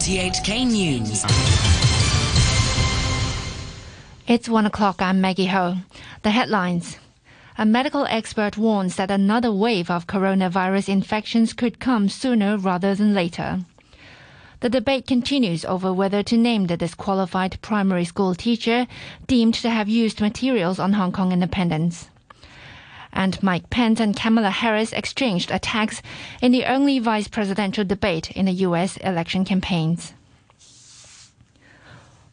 RTHK News. It's one o'clock. I'm Maggie Ho. The headlines. A medical expert warns that another wave of coronavirus infections could come sooner rather than later. The debate continues over whether to name the disqualified primary school teacher deemed to have used materials on Hong Kong independence. And Mike Pence and Kamala Harris exchanged attacks in the only vice presidential debate in the U.S. election campaigns.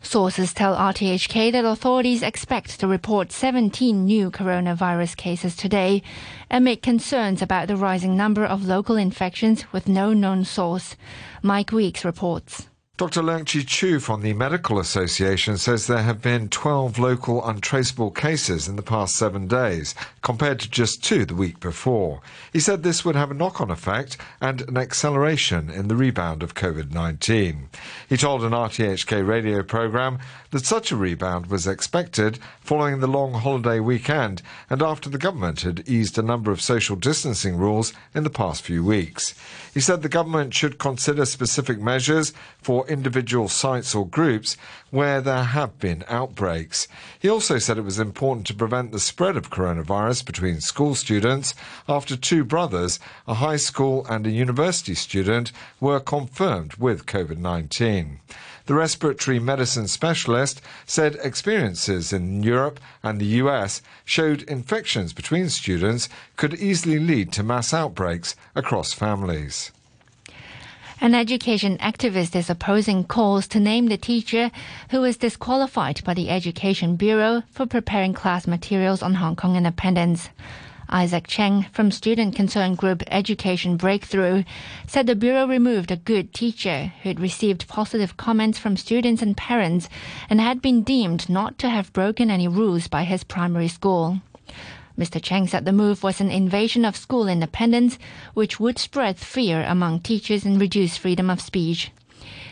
Sources tell RTHK that authorities expect to report 17 new coronavirus cases today amid concerns about the rising number of local infections with no known source. Mike Weeks reports. Dr. Leung Chi Chiu from the Medical Association says there have been 12 local untraceable cases in the past seven days, compared to just two the week before. He said this would have a knock on effect and an acceleration in the rebound of COVID 19. He told an RTHK radio program that such a rebound was expected following the long holiday weekend and after the government had eased a number of social distancing rules in the past few weeks. He said the government should consider specific measures for individual sites or groups where there have been outbreaks. He also said it was important to prevent the spread of coronavirus between school students after two brothers, a high school and a university student, were confirmed with COVID 19. The respiratory medicine specialist said experiences in Europe and the US showed infections between students could easily lead to mass outbreaks across families. An education activist is opposing calls to name the teacher who was disqualified by the Education Bureau for preparing class materials on Hong Kong independence. Isaac Cheng from student concern group Education Breakthrough said the Bureau removed a good teacher who had received positive comments from students and parents and had been deemed not to have broken any rules by his primary school. Mr. Cheng said the move was an invasion of school independence, which would spread fear among teachers and reduce freedom of speech.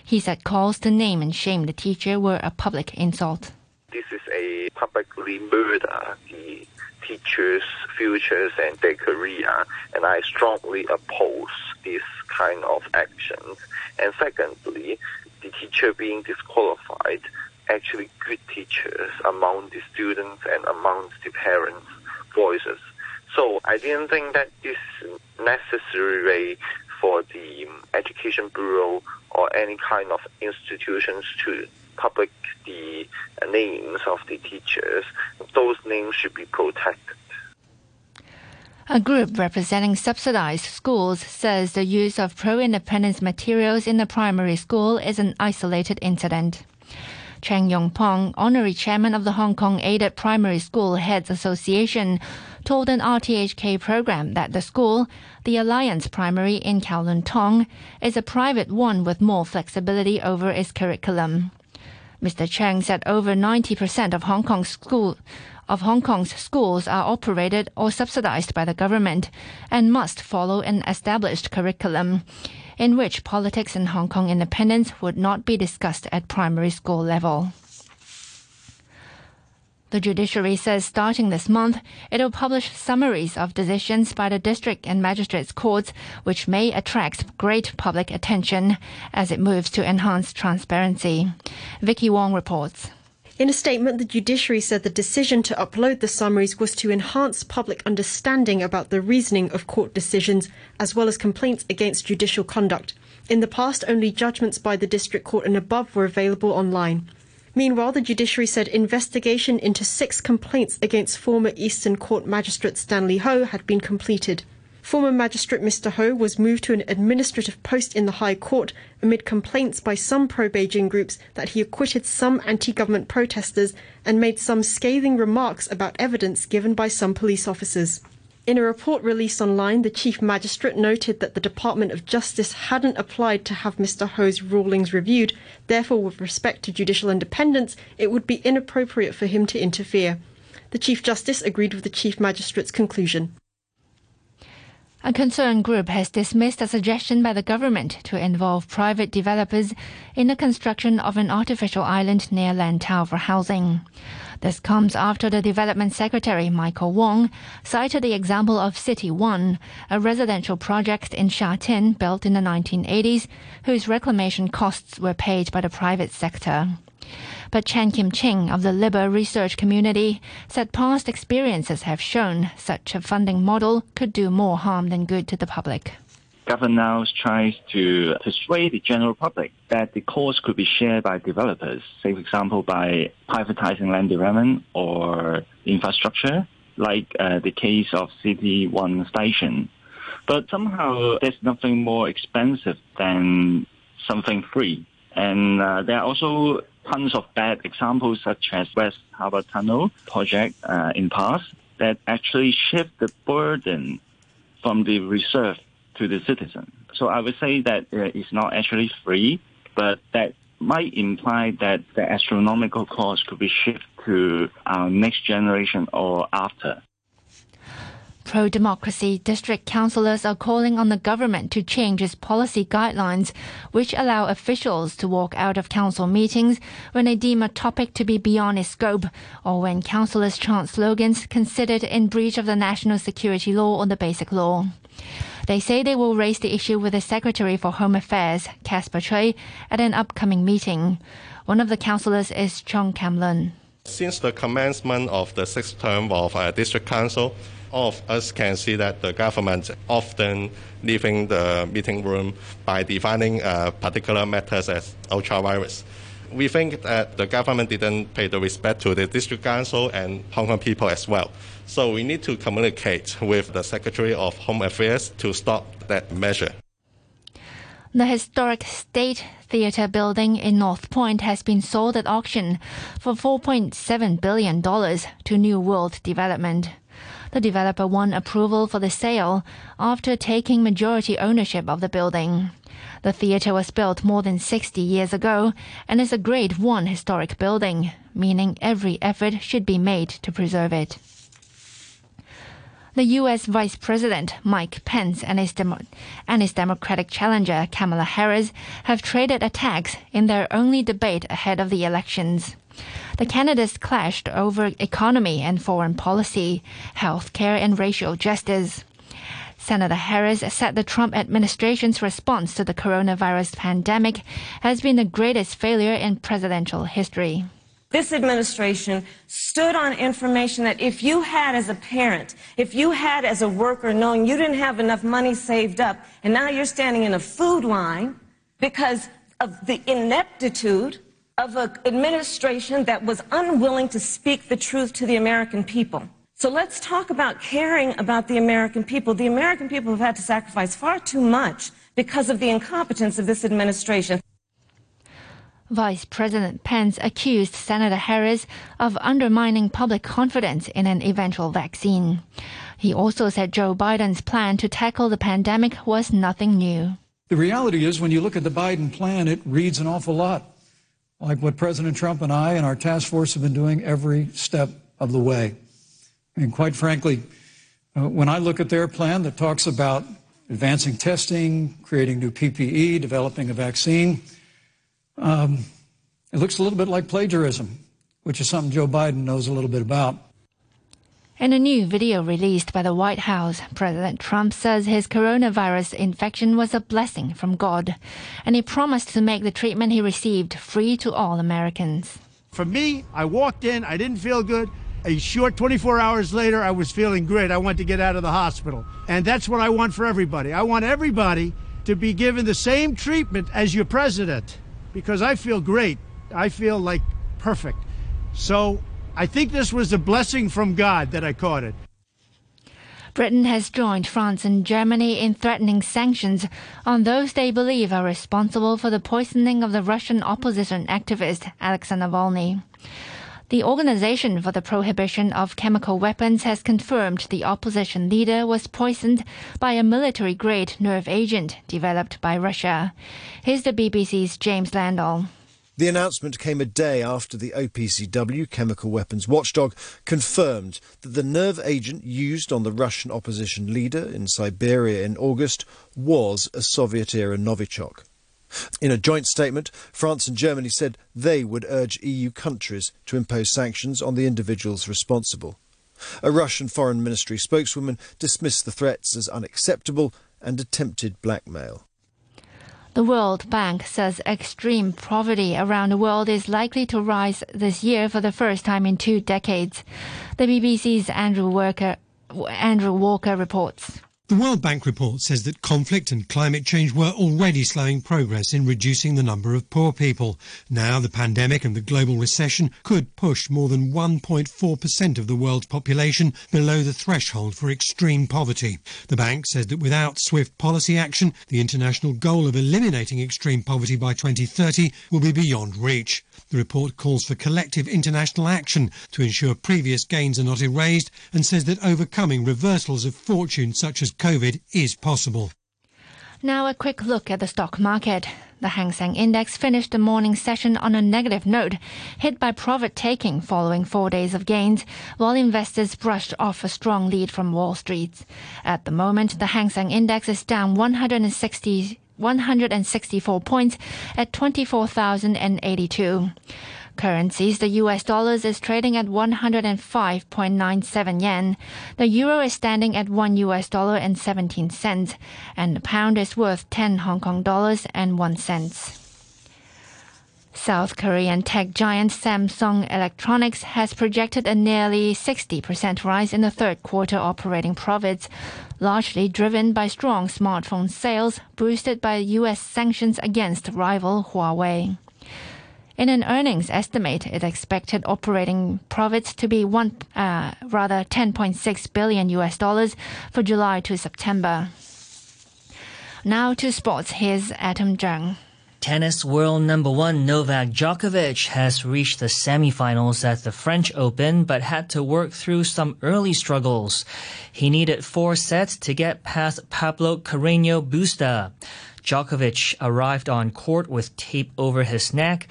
He said calls to name and shame the teacher were a public insult. This is a publicly murder the teachers' futures and their career, and I strongly oppose this kind of actions. And secondly, the teacher being disqualified, actually good teachers among the students and among the parents' voices. So I didn't think that this necessary for the Education Bureau or any kind of institutions to public the names of the teachers, those names should be protected. A group representing subsidized schools says the use of pro independence materials in the primary school is an isolated incident. Cheng Yong Pong, honorary chairman of the Hong Kong Aided Primary School Heads Association, told an RTHK program that the school, the Alliance Primary in Kowloon Tong, is a private one with more flexibility over its curriculum. Mr. Cheng said over 90% of Hong Kong's school of Hong Kong's schools are operated or subsidized by the government and must follow an established curriculum in which politics and Hong Kong independence would not be discussed at primary school level. The judiciary says starting this month, it will publish summaries of decisions by the district and magistrates courts, which may attract great public attention as it moves to enhance transparency. Vicky Wong reports. In a statement, the judiciary said the decision to upload the summaries was to enhance public understanding about the reasoning of court decisions as well as complaints against judicial conduct. In the past, only judgments by the district court and above were available online. Meanwhile, the judiciary said investigation into six complaints against former Eastern Court Magistrate Stanley Ho had been completed. Former Magistrate Mr. Ho was moved to an administrative post in the High Court amid complaints by some pro Beijing groups that he acquitted some anti government protesters and made some scathing remarks about evidence given by some police officers. In a report released online, the Chief Magistrate noted that the Department of Justice hadn't applied to have Mr. Ho's rulings reviewed, therefore, with respect to judicial independence, it would be inappropriate for him to interfere. The Chief Justice agreed with the Chief Magistrate's conclusion. A concerned group has dismissed a suggestion by the government to involve private developers in the construction of an artificial island near Lantau for housing. This comes after the Development Secretary, Michael Wong, cited the example of City One, a residential project in Sha Tin built in the 1980s, whose reclamation costs were paid by the private sector. But Chan Kim Ching of the Liber research community said past experiences have shown such a funding model could do more harm than good to the public government now tries to persuade the general public that the cost could be shared by developers, say, for example, by privatizing land development or infrastructure, like uh, the case of City One Station. But somehow there's nothing more expensive than something free. And uh, there are also tons of bad examples, such as West Harbour Tunnel project uh, in past, that actually shift the burden from the reserve to the citizen. So I would say that uh, it's not actually free, but that might imply that the astronomical cost could be shifted to our next generation or after. Pro democracy district councillors are calling on the government to change its policy guidelines, which allow officials to walk out of council meetings when they deem a topic to be beyond its scope, or when councillors chant slogans considered in breach of the national security law or the basic law. They say they will raise the issue with the Secretary for Home Affairs, Caspar Tsui, at an upcoming meeting. One of the councillors is Chong Kam Lun. Since the commencement of the sixth term of uh, district council, all of us can see that the government often leaving the meeting room by defining uh, particular matters as ultra vires. We think that the government didn't pay the respect to the district council and Hong Kong people as well. So we need to communicate with the Secretary of Home Affairs to stop that measure. The historic State Theatre building in North Point has been sold at auction for $4.7 billion to New World Development. The developer won approval for the sale after taking majority ownership of the building. The theatre was built more than 60 years ago and is a Grade 1 historic building, meaning every effort should be made to preserve it. The U.S. Vice President Mike Pence and his, Demo- and his Democratic challenger Kamala Harris have traded attacks in their only debate ahead of the elections. The candidates clashed over economy and foreign policy, health care, and racial justice. Senator Harris said the Trump administration's response to the coronavirus pandemic has been the greatest failure in presidential history. This administration stood on information that if you had as a parent, if you had as a worker knowing you didn't have enough money saved up, and now you're standing in a food line because of the ineptitude of an administration that was unwilling to speak the truth to the American people. So let's talk about caring about the American people. The American people have had to sacrifice far too much because of the incompetence of this administration. Vice President Pence accused Senator Harris of undermining public confidence in an eventual vaccine. He also said Joe Biden's plan to tackle the pandemic was nothing new. The reality is, when you look at the Biden plan, it reads an awful lot like what President Trump and I and our task force have been doing every step of the way. And quite frankly, uh, when I look at their plan that talks about advancing testing, creating new PPE, developing a vaccine, um, it looks a little bit like plagiarism, which is something Joe Biden knows a little bit about. In a new video released by the White House, President Trump says his coronavirus infection was a blessing from God, and he promised to make the treatment he received free to all Americans. For me, I walked in, I didn't feel good. A short 24 hours later, I was feeling great. I wanted to get out of the hospital. And that's what I want for everybody. I want everybody to be given the same treatment as your president because I feel great. I feel like perfect. So I think this was a blessing from God that I caught it. Britain has joined France and Germany in threatening sanctions on those they believe are responsible for the poisoning of the Russian opposition activist Alexei Navalny. The Organization for the Prohibition of Chemical Weapons has confirmed the opposition leader was poisoned by a military grade nerve agent developed by Russia. Here's the BBC's James Landale. The announcement came a day after the OPCW, chemical weapons watchdog, confirmed that the nerve agent used on the Russian opposition leader in Siberia in August was a Soviet era Novichok. In a joint statement, France and Germany said they would urge EU countries to impose sanctions on the individuals responsible. A Russian Foreign Ministry spokeswoman dismissed the threats as unacceptable and attempted blackmail. The World Bank says extreme poverty around the world is likely to rise this year for the first time in two decades. The BBC's Andrew Walker, Andrew Walker reports. The World Bank report says that conflict and climate change were already slowing progress in reducing the number of poor people. Now, the pandemic and the global recession could push more than 1.4% of the world's population below the threshold for extreme poverty. The bank says that without swift policy action, the international goal of eliminating extreme poverty by 2030 will be beyond reach. The report calls for collective international action to ensure previous gains are not erased and says that overcoming reversals of fortune such as COVID is possible. Now a quick look at the stock market. The Hang Seng Index finished the morning session on a negative note, hit by profit taking following four days of gains, while investors brushed off a strong lead from Wall Street. At the moment, the Hang Seng Index is down 160 164 points at 24,082. Currencies, the US dollars is trading at 105.97 yen. The euro is standing at 1 US dollar and 17 cents, and the pound is worth 10 Hong Kong dollars and 1 cent. South Korean tech giant Samsung Electronics has projected a nearly 60% rise in the third quarter operating profits, largely driven by strong smartphone sales boosted by U.S. sanctions against rival Huawei. In an earnings estimate, it expected operating profits to be one, uh, rather 10.6 billion US dollars for July to September. Now to sports. Here's Adam Zhang. Tennis world number one Novak Djokovic has reached the semifinals at the French Open but had to work through some early struggles. He needed four sets to get past Pablo Carreño Busta. Djokovic arrived on court with tape over his neck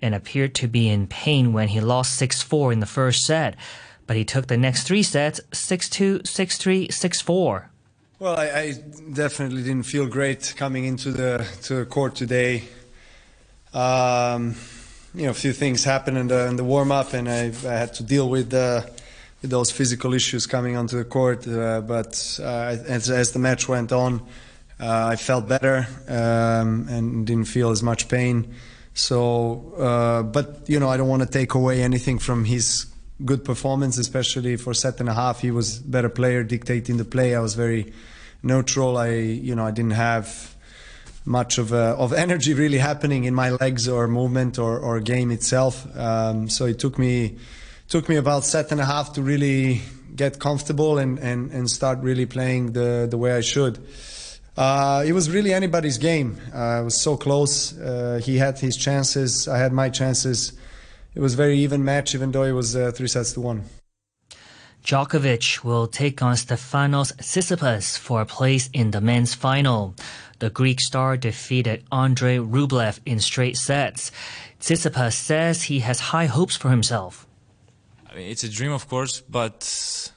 and appeared to be in pain when he lost 6-4 in the first set. But he took the next three sets 6-2, 6-3, 6-4. Well, I, I, definitely didn't feel great coming into the to the court today. Um, you know, a few things happened in the, in the warm up, and I, I, had to deal with, uh, with those physical issues coming onto the court. Uh, but uh, as, as, the match went on, I felt better um, and didn't feel as much pain. So, uh, but you know, I don't want to take away anything from his good performance, especially for set and a half. He was better player, dictating the play. I was very neutral. I, you know, I didn't have much of, uh, of energy really happening in my legs or movement or, or game itself. Um, so it took me took me about set and a half to really get comfortable and, and, and start really playing the, the way I should. Uh, it was really anybody's game. Uh, it was so close. Uh, he had his chances. I had my chances. It was a very even match, even though it was uh, three sets to one. Djokovic will take on Stefanos Tsitsipas for a place in the men's final. The Greek star defeated Andrei Rublev in straight sets. Tsitsipas says he has high hopes for himself. I mean, it's a dream, of course, but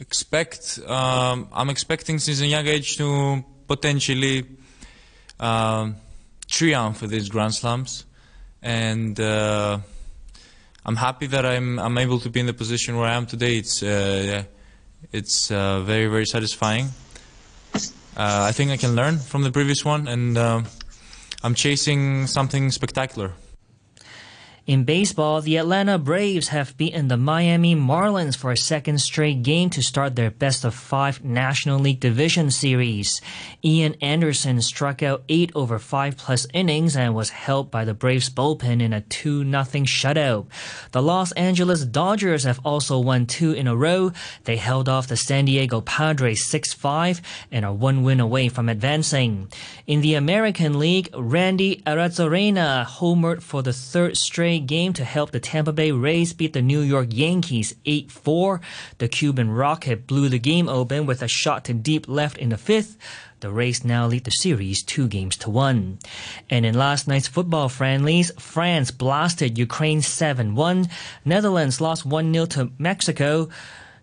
expect um, I'm expecting since a young age to potentially um, triumph for these Grand Slams, and uh, I'm happy that I'm I'm able to be in the position where I am today. It's uh, it's uh, very very satisfying. Uh, I think I can learn from the previous one, and uh, I'm chasing something spectacular. In baseball, the Atlanta Braves have beaten the Miami Marlins for a second straight game to start their best of five National League Division Series. Ian Anderson struck out eight over five plus innings and was helped by the Braves bullpen in a 2 0 shutout. The Los Angeles Dodgers have also won two in a row. They held off the San Diego Padres 6 5 and are one win away from advancing. In the American League, Randy Arozarena homered for the third straight game to help the Tampa Bay Rays beat the New York Yankees 8-4. The Cuban Rocket blew the game open with a shot to deep left in the fifth. The Rays now lead the series two games to one. And in last night's football friendlies, France blasted Ukraine 7-1. Netherlands lost 1-0 to Mexico.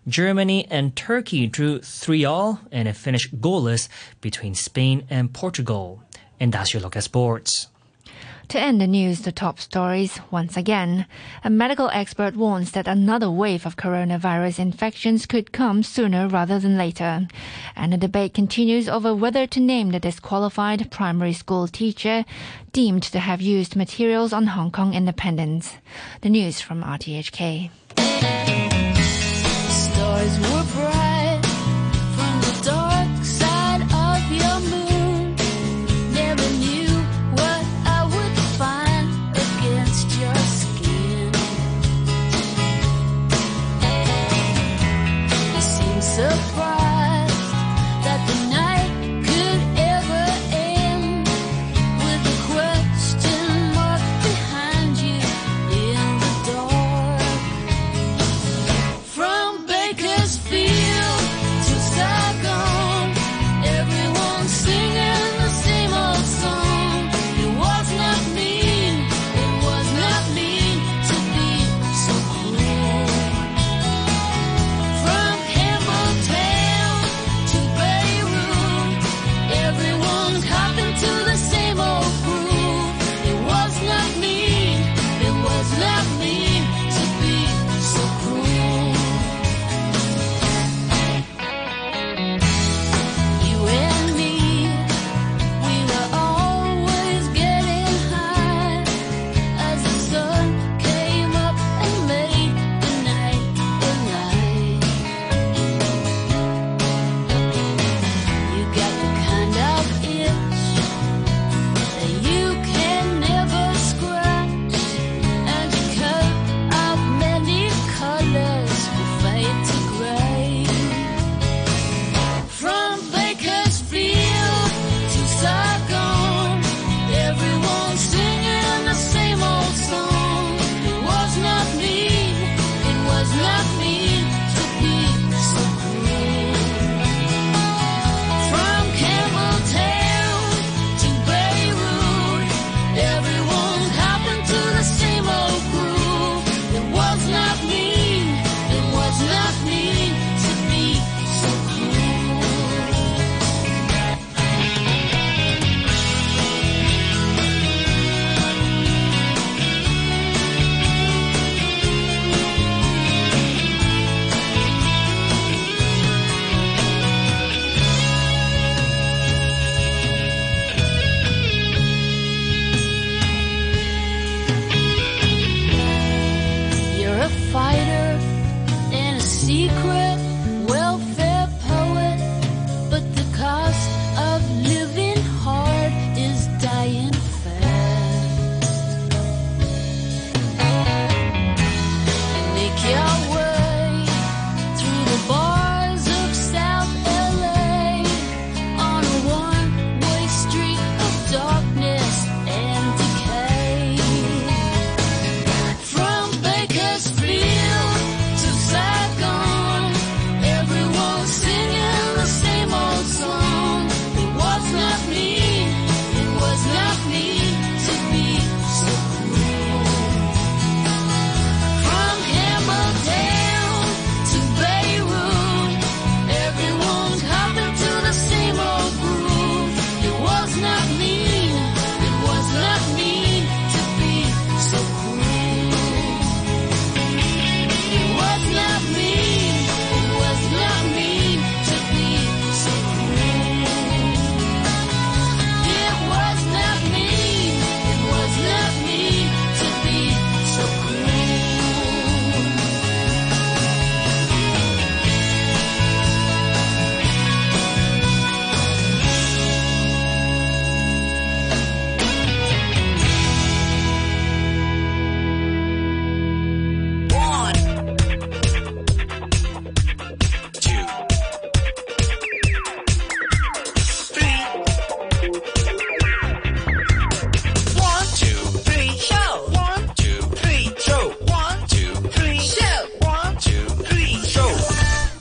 Germany and Turkey drew 3 all, and it finished goalless between Spain and Portugal. And that's your look at sports. To end the news, the top stories once again. A medical expert warns that another wave of coronavirus infections could come sooner rather than later. And the debate continues over whether to name the disqualified primary school teacher deemed to have used materials on Hong Kong independence. The news from RTHK.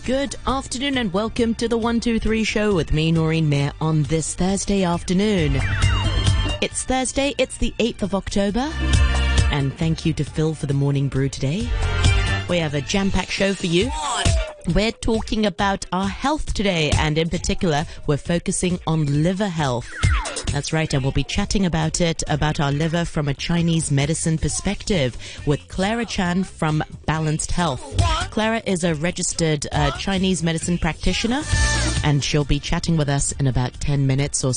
Good afternoon and welcome to the 123 show with me, Noreen Mir, on this Thursday afternoon. It's Thursday, it's the 8th of October, and thank you to Phil for the morning brew today. We have a jam packed show for you. We're talking about our health today, and in particular, we're focusing on liver health. That's right, and we'll be chatting about it, about our liver from a Chinese medicine perspective with Clara Chan from Balanced Health. Clara is a registered uh, Chinese medicine practitioner, and she'll be chatting with us in about 10 minutes or